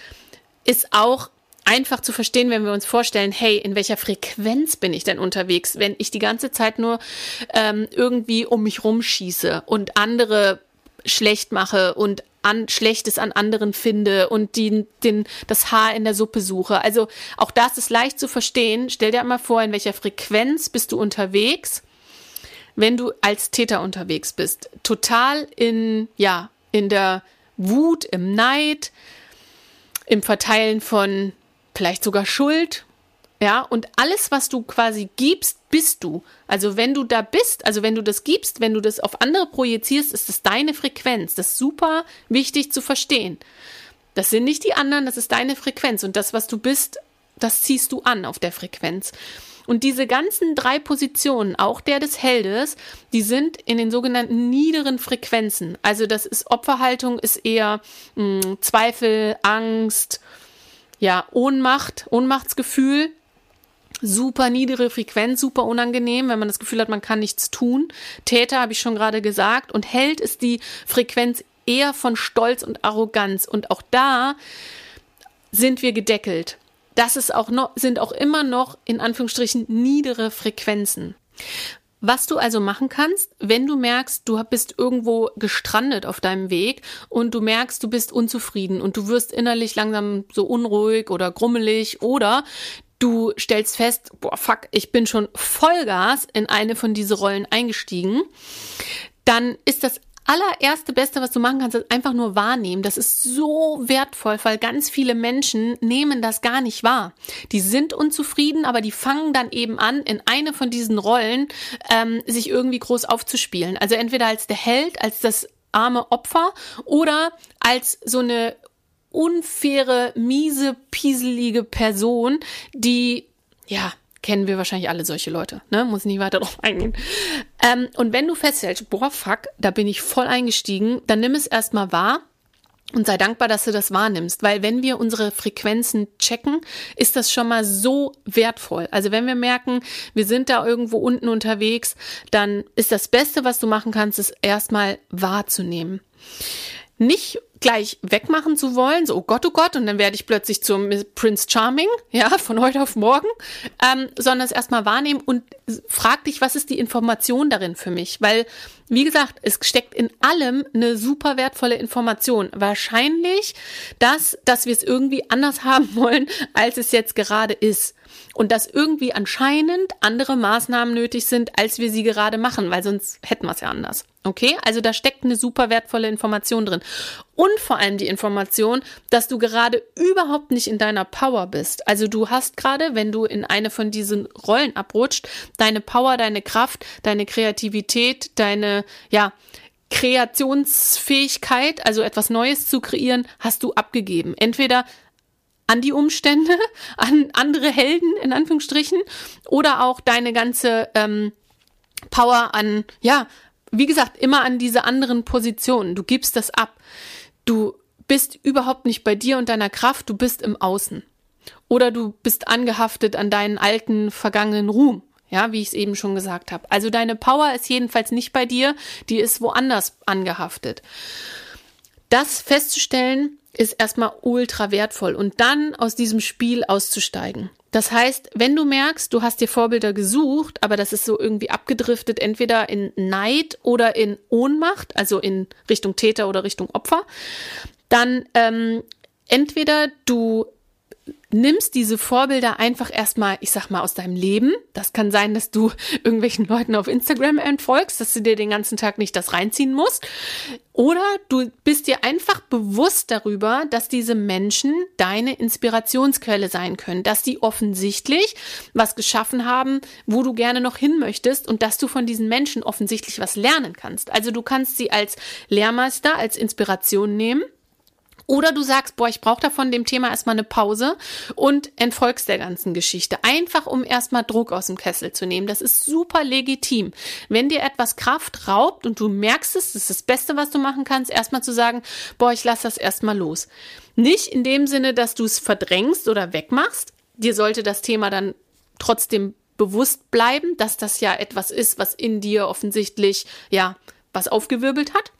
ist auch einfach zu verstehen, wenn wir uns vorstellen, hey, in welcher Frequenz bin ich denn unterwegs, wenn ich die ganze Zeit nur ähm, irgendwie um mich rumschieße und andere schlecht mache und an, Schlechtes an anderen finde und die, den, das Haar in der Suppe suche. Also auch das ist leicht zu verstehen. Stell dir einmal vor, in welcher Frequenz bist du unterwegs, wenn du als Täter unterwegs bist. Total in, ja, in der Wut, im Neid, im Verteilen von vielleicht sogar Schuld ja, und alles, was du quasi gibst, bist du. Also wenn du da bist, also wenn du das gibst, wenn du das auf andere projizierst, ist das deine Frequenz. Das ist super wichtig zu verstehen. Das sind nicht die anderen, das ist deine Frequenz. Und das, was du bist, das ziehst du an auf der Frequenz. Und diese ganzen drei Positionen, auch der des Heldes, die sind in den sogenannten niederen Frequenzen. Also das ist Opferhaltung, ist eher mh, hm, Zweifel, Angst, ja, Ohnmacht, Ohnmachtsgefühl super niedere Frequenz, super unangenehm, wenn man das Gefühl hat, man kann nichts tun. Täter habe ich schon gerade gesagt und Held ist die Frequenz eher von Stolz und Arroganz und auch da sind wir gedeckelt. das ist auch noch, sind auch immer noch in Anführungsstrichen niedere Frequenzen. Was du also machen kannst, wenn du merkst, du bist irgendwo gestrandet auf deinem Weg und du merkst, du bist unzufrieden und du wirst innerlich langsam so unruhig oder grummelig oder du stellst fest, boah, fuck, ich bin schon Vollgas in eine von diese Rollen eingestiegen, dann ist das allererste Beste, was du machen kannst, ist einfach nur wahrnehmen. Das ist so wertvoll, weil ganz viele Menschen nehmen das gar nicht wahr. Die sind unzufrieden, aber die fangen dann eben an, in eine von diesen Rollen ähm, sich irgendwie groß aufzuspielen. Also entweder als der Held, als das arme Opfer oder als so eine unfaire, miese, pieselige Person, die ja kennen wir wahrscheinlich alle solche Leute, ne? Muss nicht weiter drauf eingehen. Ähm, und wenn du feststellst, boah, fuck, da bin ich voll eingestiegen, dann nimm es erstmal wahr und sei dankbar, dass du das wahrnimmst, weil wenn wir unsere Frequenzen checken, ist das schon mal so wertvoll. Also wenn wir merken, wir sind da irgendwo unten unterwegs, dann ist das Beste, was du machen kannst, es erstmal wahrzunehmen. Nicht gleich wegmachen zu wollen, so oh Gott, oh Gott, und dann werde ich plötzlich zum Prince Charming, ja, von heute auf morgen, ähm, sondern es erstmal wahrnehmen und frag dich, was ist die Information darin für mich? Weil, wie gesagt, es steckt in allem eine super wertvolle Information. Wahrscheinlich das, dass wir es irgendwie anders haben wollen, als es jetzt gerade ist und dass irgendwie anscheinend andere Maßnahmen nötig sind, als wir sie gerade machen, weil sonst hätten wir es ja anders. Okay, also da steckt eine super wertvolle Information drin. Und vor allem die Information, dass du gerade überhaupt nicht in deiner Power bist. Also du hast gerade, wenn du in eine von diesen Rollen abrutscht, deine Power, deine Kraft, deine Kreativität, deine, ja, Kreationsfähigkeit, also etwas Neues zu kreieren, hast du abgegeben. Entweder an die Umstände, an andere Helden in Anführungsstrichen oder auch deine ganze ähm, Power an, ja, wie gesagt, immer an diese anderen Positionen. Du gibst das ab. Du bist überhaupt nicht bei dir und deiner Kraft, du bist im Außen. Oder du bist angehaftet an deinen alten, vergangenen Ruhm. Ja, wie ich es eben schon gesagt habe. Also deine Power ist jedenfalls nicht bei dir, die ist woanders angehaftet. Das festzustellen, ist erstmal ultra wertvoll und dann aus diesem Spiel auszusteigen. Das heißt, wenn du merkst, du hast dir Vorbilder gesucht, aber das ist so irgendwie abgedriftet, entweder in Neid oder in Ohnmacht, also in Richtung Täter oder Richtung Opfer, dann ähm, entweder du nimmst diese Vorbilder einfach erstmal, ich sag mal, aus deinem Leben. Das kann sein, dass du irgendwelchen Leuten auf Instagram entfolgst, dass du dir den ganzen Tag nicht das reinziehen musst. Oder du bist dir einfach bewusst darüber, dass diese Menschen deine Inspirationsquelle sein können, dass die offensichtlich was geschaffen haben, wo du gerne noch hin möchtest und dass du von diesen Menschen offensichtlich was lernen kannst. Also du kannst sie als Lehrmeister, als Inspiration nehmen oder du sagst, boah, ich brauche da von dem Thema erstmal eine Pause und entfolgst der ganzen Geschichte. Einfach, um erstmal Druck aus dem Kessel zu nehmen. Das ist super legitim. Wenn dir etwas Kraft raubt und du merkst es, das ist das Beste, was du machen kannst, erstmal zu sagen, boah, ich lass das erstmal los. Nicht in dem Sinne, dass du es verdrängst oder wegmachst. Dir sollte das Thema dann trotzdem bewusst bleiben, dass das ja etwas ist, was in dir offensichtlich, ja, was aufgewirbelt hat.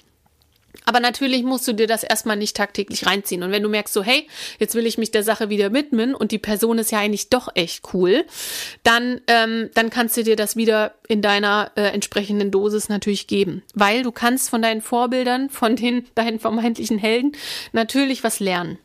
Aber natürlich musst du dir das erstmal nicht tagtäglich reinziehen. Und wenn du merkst, so, hey, jetzt will ich mich der Sache wieder widmen und die Person ist ja eigentlich doch echt cool, dann, ähm, dann kannst du dir das wieder in deiner äh, entsprechenden Dosis natürlich geben. Weil du kannst von deinen Vorbildern, von den deinen vermeintlichen Helden natürlich was lernen.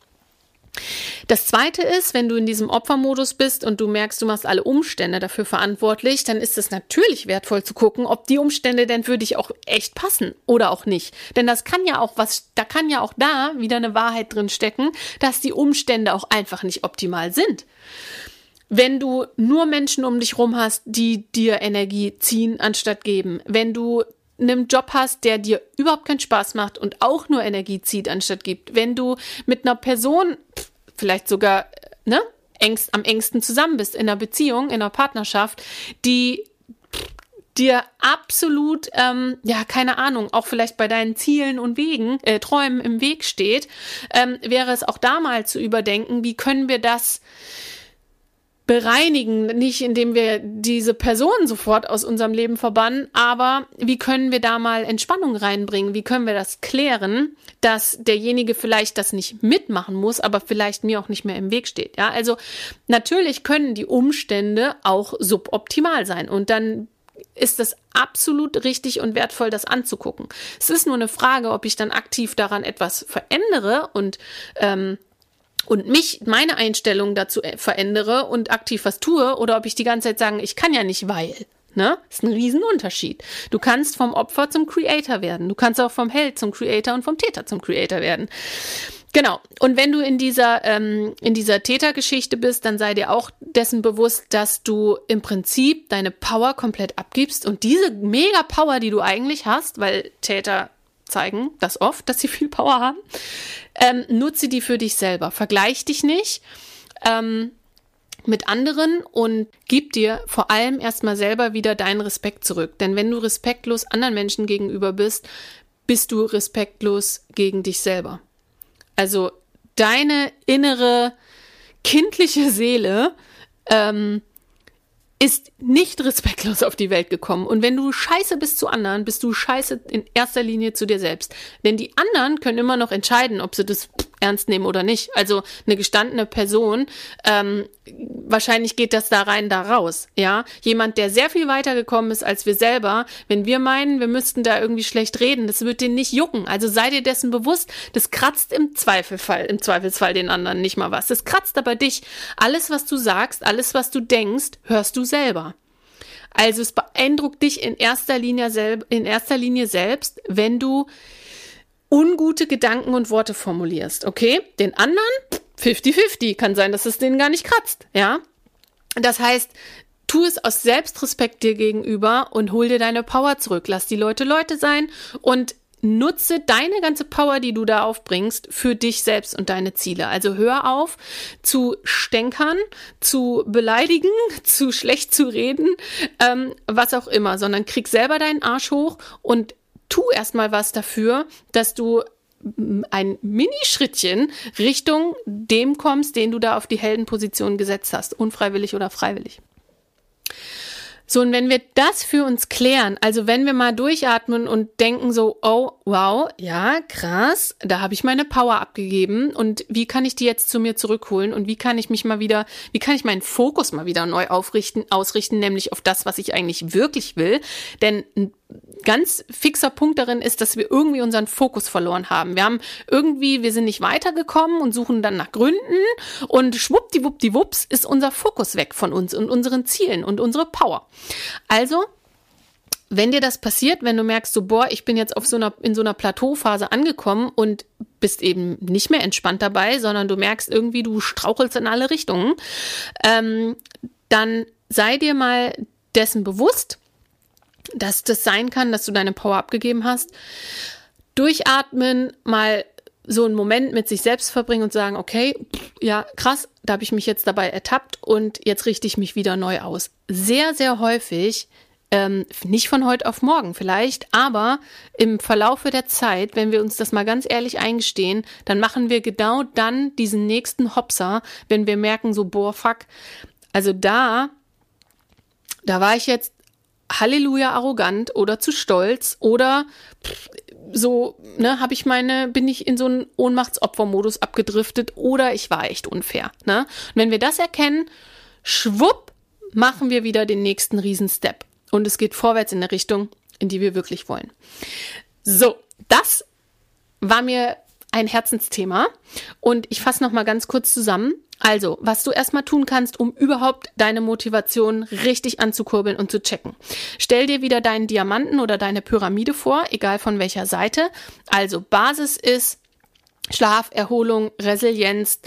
Das zweite ist, wenn du in diesem Opfermodus bist und du merkst, du machst alle Umstände dafür verantwortlich, dann ist es natürlich wertvoll zu gucken, ob die Umstände denn für dich auch echt passen oder auch nicht. Denn das kann ja auch was, da kann ja auch da wieder eine Wahrheit drin stecken, dass die Umstände auch einfach nicht optimal sind. Wenn du nur Menschen um dich rum hast, die dir Energie ziehen anstatt geben, wenn du einen Job hast, der dir überhaupt keinen Spaß macht und auch nur Energie zieht anstatt gibt, wenn du mit einer Person vielleicht sogar ne, engst, am engsten zusammen bist in einer Beziehung, in einer Partnerschaft, die dir absolut, ähm, ja, keine Ahnung, auch vielleicht bei deinen Zielen und Wegen, äh, Träumen im Weg steht, ähm, wäre es auch da mal zu überdenken, wie können wir das bereinigen, nicht indem wir diese Person sofort aus unserem Leben verbannen, aber wie können wir da mal Entspannung reinbringen? Wie können wir das klären, dass derjenige vielleicht das nicht mitmachen muss, aber vielleicht mir auch nicht mehr im Weg steht? Ja, also natürlich können die Umstände auch suboptimal sein und dann ist es absolut richtig und wertvoll, das anzugucken. Es ist nur eine Frage, ob ich dann aktiv daran etwas verändere und ähm, und mich, meine Einstellung dazu äh, verändere und aktiv was tue oder ob ich die ganze Zeit sagen, ich kann ja nicht, weil. Ne? Ist ein Riesenunterschied. Du kannst vom Opfer zum Creator werden. Du kannst auch vom Held zum Creator und vom Täter zum Creator werden. Genau. Und wenn du in dieser, ähm, in dieser Tätergeschichte bist, dann sei dir auch dessen bewusst, dass du im Prinzip deine Power komplett abgibst und diese mega Power, die du eigentlich hast, weil Täter zeigen das oft, dass sie viel Power haben, ähm, nutze die für dich selber. Vergleich dich nicht. Ähm, mit anderen und gib dir vor allem erstmal selber wieder deinen Respekt zurück. Denn wenn du respektlos anderen Menschen gegenüber bist, bist du respektlos gegen dich selber. Also deine innere kindliche Seele ähm, ist nicht respektlos auf die Welt gekommen. Und wenn du scheiße bist zu anderen, bist du scheiße in erster Linie zu dir selbst. Denn die anderen können immer noch entscheiden, ob sie das ernst nehmen oder nicht. Also eine gestandene Person, ähm, wahrscheinlich geht das da rein, da raus. Ja, jemand, der sehr viel weiter gekommen ist als wir selber, wenn wir meinen, wir müssten da irgendwie schlecht reden, das wird den nicht jucken. Also sei dir dessen bewusst, das kratzt im Zweifelfall, im Zweifelsfall den anderen nicht mal was. Das kratzt aber dich. Alles, was du sagst, alles, was du denkst, hörst du selber. Also es beeindruckt dich in erster Linie, selb in erster Linie selbst, wenn du ungute Gedanken und Worte formulierst, okay? Den anderen 50-50, kann sein, dass es denen gar nicht kratzt, ja? Das heißt, tu es aus Selbstrespekt dir gegenüber und hol dir deine Power zurück. Lass die Leute Leute sein und nutze deine ganze Power, die du da aufbringst, für dich selbst und deine Ziele. Also hör auf zu stänkern, zu beleidigen, zu schlecht zu reden, ähm, was auch immer, sondern krieg selber deinen Arsch hoch und tu erstmal was dafür, dass du ein Minischrittchen Richtung dem kommst, den du da auf die Heldenposition gesetzt hast, unfreiwillig oder freiwillig. So, und wenn wir das für uns klären, also wenn wir mal durchatmen und denken so, oh, wow, ja, krass, da habe ich meine Power abgegeben und wie kann ich die jetzt zu mir zurückholen und wie kann ich mich mal wieder, wie kann ich meinen Fokus mal wieder neu aufrichten, ausrichten, nämlich auf das, was ich eigentlich wirklich will, denn ganz fixer Punkt darin ist, dass wir irgendwie unseren Fokus verloren haben. Wir haben irgendwie, wir sind nicht weitergekommen und suchen dann nach Gründen und schwuppdiwuppdiwupps ist unser Fokus weg von uns und unseren Zielen und unsere Power. Also, wenn dir das passiert, wenn du merkst, so, boah, ich bin jetzt auf so einer, in so einer Plateauphase angekommen und bist eben nicht mehr entspannt dabei, sondern du merkst irgendwie, du strauchelst in alle Richtungen, ähm, dann sei dir mal dessen bewusst, dass das sein kann, dass du deine Power abgegeben hast. Durchatmen, mal so einen Moment mit sich selbst verbringen und sagen, okay, ja, krass, da habe ich mich jetzt dabei ertappt und jetzt richte ich mich wieder neu aus. Sehr, sehr häufig, ähm, nicht von heute auf morgen vielleicht, aber im Verlaufe der Zeit, wenn wir uns das mal ganz ehrlich eingestehen, dann machen wir genau dann diesen nächsten Hopser, wenn wir merken, so, boah, fuck, also da, da war ich jetzt Halleluja arrogant oder zu stolz oder so, ne, habe ich meine, bin ich in so einen Ohnmachtsopfermodus abgedriftet oder ich war echt unfair, ne? Und wenn wir das erkennen, schwupp, machen wir wieder den nächsten Riesenstep und es geht vorwärts in der Richtung, in die wir wirklich wollen. So, das war mir ein Herzensthema und ich fasse noch mal ganz kurz zusammen. Also, was du erstmal tun kannst, um überhaupt deine Motivation richtig anzukurbeln und zu checken. Stell dir wieder deinen Diamanten oder deine Pyramide vor, egal von welcher Seite. Also, Basis ist Schlaf, Erholung, Resilienz,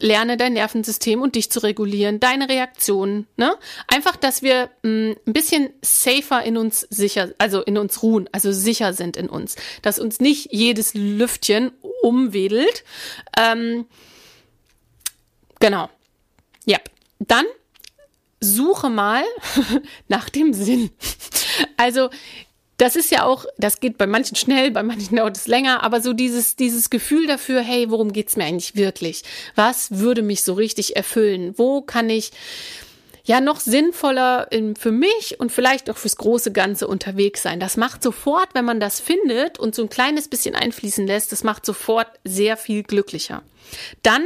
lerne dein Nervensystem und dich zu regulieren, deine Reaktionen, ne? Einfach, dass wir mh, mm, ein bisschen safer in uns sicher, also in uns ruhen, also sicher sind in uns, dass uns nicht jedes Lüftchen umwedelt. Ähm, Genau. Ja. Dann suche mal nach dem Sinn. Also das ist ja auch, das geht bei manchen schnell, bei manchen dauert es länger, aber so dieses, dieses Gefühl dafür, hey, worum geht's mir eigentlich wirklich? Was würde mich so richtig erfüllen? Wo kann ich ja noch sinnvoller in, für mich und vielleicht auch fürs große Ganze unterwegs sein? Das macht sofort, wenn man das findet und so ein kleines bisschen einfließen lässt, das macht sofort sehr viel glücklicher. Dann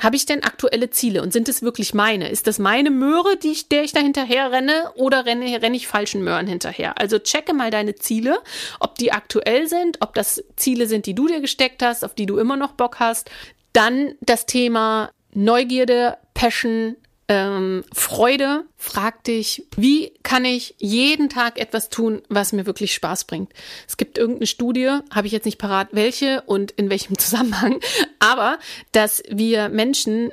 habe ich denn aktuelle Ziele und sind es wirklich meine? Ist das meine Möhre, die ich, der ich da hinterher renne oder renne, renne ich falschen Möhren hinterher? Also checke mal deine Ziele, ob die aktuell sind, ob das Ziele sind, die du dir gesteckt hast, auf die du immer noch Bock hast. Dann das Thema Neugierde, Passion, ähm, Freude, frag dich, wie kann ich jeden Tag etwas tun, was mir wirklich Spaß bringt. Es gibt irgendeine Studie, habe ich jetzt nicht parat, welche und in welchem Zusammenhang, aber dass wir Menschen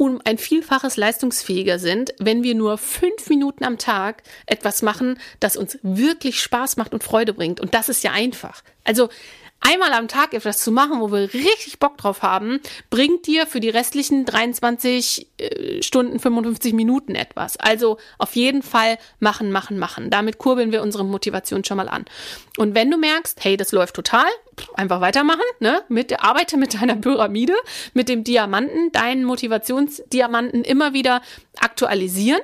um ein Vielfaches leistungsfähiger sind, wenn wir nur fünf Minuten am Tag etwas machen, das uns wirklich Spaß macht und Freude bringt. Und das ist ja einfach. Also einmal am Tag etwas zu machen, wo wir richtig Bock drauf haben, bringt dir für die restlichen 23 äh, Stunden 55 Minuten etwas. Also auf jeden Fall machen, machen, machen. Damit kurbeln wir unsere Motivation schon mal an. Und wenn du merkst, hey, das läuft total, einfach weitermachen, ne? Mit, arbeite mit deiner Pyramide, mit dem Diamanten, deinen Motivationsdiamanten immer wieder aktualisieren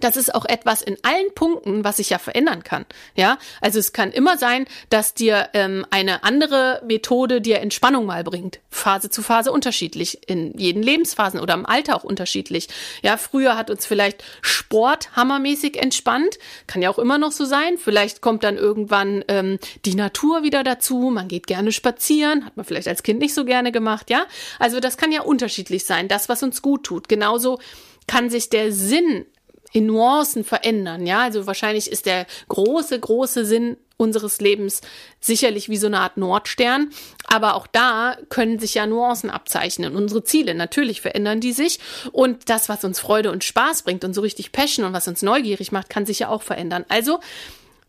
das ist auch etwas in allen Punkten, was sich ja verändern kann. Ja, also es kann immer sein, dass dir ähm, eine andere Methode dir Entspannung mal bringt. Phase zu Phase unterschiedlich, in jeden Lebensphasen oder im Alter auch unterschiedlich. Ja, früher hat uns vielleicht Sport hammermäßig entspannt, kann ja auch immer noch so sein. Vielleicht kommt dann irgendwann ähm, die Natur wieder dazu. Man geht gerne spazieren, hat man vielleicht als Kind nicht so gerne gemacht. Ja, also das kann ja unterschiedlich sein. Das, was uns gut tut. Genauso kann sich der Sinn in Nuancen verändern. Ja, also wahrscheinlich ist der große, große Sinn unseres Lebens sicherlich wie so eine Art Nordstern. Aber auch da können sich ja Nuancen abzeichnen. Unsere Ziele, natürlich verändern die sich. Und das, was uns Freude und Spaß bringt und so richtig Passion und was uns neugierig macht, kann sich ja auch verändern. Also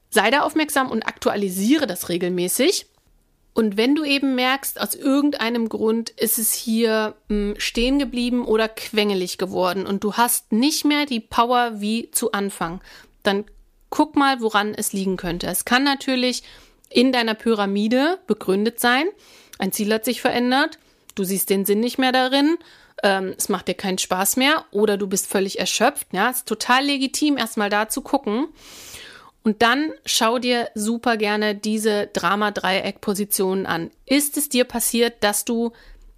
sei da aufmerksam und aktualisiere das regelmäßig. Und wenn du eben merkst, aus irgendeinem Grund ist es hier hm, stehen geblieben oder quengelig geworden und du hast nicht mehr die Power wie zu Anfang, dann guck mal, woran es liegen könnte. Es kann natürlich in deiner Pyramide begründet sein. Ein Ziel hat sich verändert, du siehst den Sinn nicht mehr darin, ähm, es macht dir keinen Spaß mehr oder du bist völlig erschöpft. Ja, es ist total legitim, erstmal da zu gucken. Und dann schau dir super gerne diese Drama-Dreieck-Positionen an. Ist es dir passiert, dass du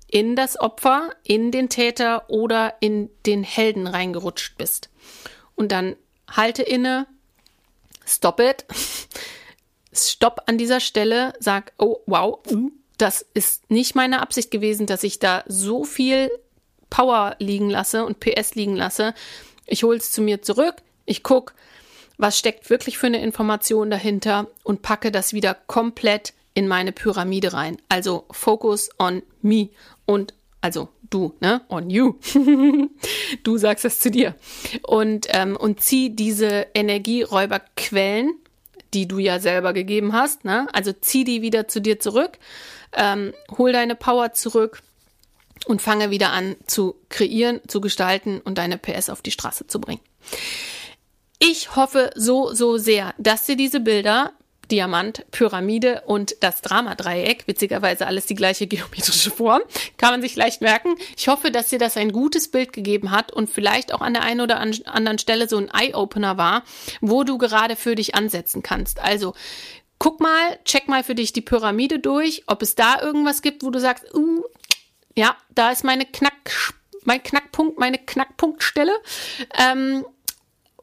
in das Opfer, in den Täter oder in den Helden reingerutscht bist? Und dann halte inne, stop it, stopp an dieser Stelle, sag, oh wow, das ist nicht meine Absicht gewesen, dass ich da so viel Power liegen lasse und PS liegen lasse. Ich hole es zu mir zurück, ich gucke, was steckt wirklich für eine Information dahinter und packe das wieder komplett in meine Pyramide rein. Also Focus on me und also du, ne? On you. du sagst es zu dir. Und, ähm, und zieh diese Energieräuberquellen, die du ja selber gegeben hast, ne? Also zieh die wieder zu dir zurück, ähm, hol deine Power zurück und fange wieder an zu kreieren, zu gestalten und deine PS auf die Straße zu bringen. Ich hoffe so, so sehr, dass dir diese Bilder Diamant, Pyramide und das Dramadreieck, witzigerweise alles die gleiche geometrische Form, kann man sich leicht merken. Ich hoffe, dass dir das ein gutes Bild gegeben hat und vielleicht auch an der einen oder anderen Stelle so ein Eye-Opener war, wo du gerade für dich ansetzen kannst. Also guck mal, check mal für dich die Pyramide durch, ob es da irgendwas gibt, wo du sagst, uh, ja, da ist meine Knack, mein Knackpunkt, meine Knackpunktstelle. Ähm,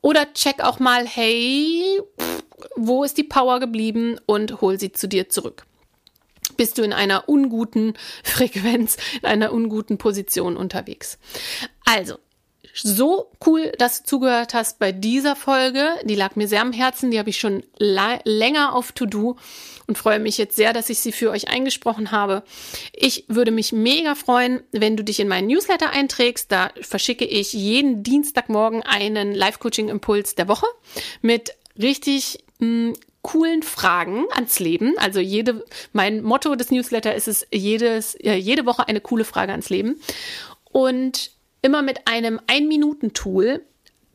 oder check auch mal, hey, wo ist die Power geblieben und hol sie zu dir zurück. Bist du in einer unguten Frequenz, in einer unguten Position unterwegs. Also, so cool, dass du zugehört hast bei dieser Folge. Die lag mir sehr am Herzen. Die habe ich schon länger auf To-Do und freue mich jetzt sehr, dass ich sie für euch eingesprochen habe. Ich würde mich mega freuen, wenn du dich in meinen Newsletter einträgst. Da verschicke ich jeden Dienstagmorgen einen Live-Coaching-Impuls der Woche mit richtig hm, coolen Fragen ans Leben. Also jede, mein Motto des Newsletter ist es, jedes, äh, jede Woche eine coole Frage ans Leben. Und immer mit einem Ein-Minuten-Tool,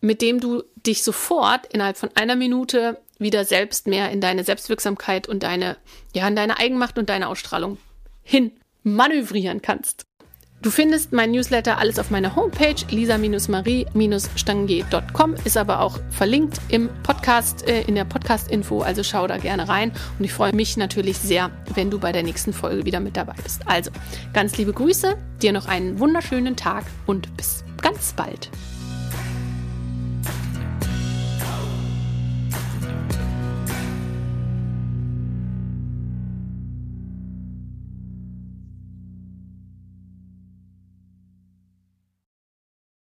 mit dem du dich sofort innerhalb von einer Minute wieder selbst mehr in deine Selbstwirksamkeit und deine, ja, in deine Eigenmacht und deine Ausstrahlung hin manövrieren kannst. Du findest mein Newsletter alles auf meiner Homepage lisa-marie-stangier.com, ist aber auch verlinkt im Podcast, äh, in der Podcast-Info, also schau da gerne rein und ich freue mich natürlich sehr, wenn du bei der nächsten Folge wieder mit dabei bist. Also, ganz liebe Grüße, dir noch einen wunderschönen Tag und bis ganz bald.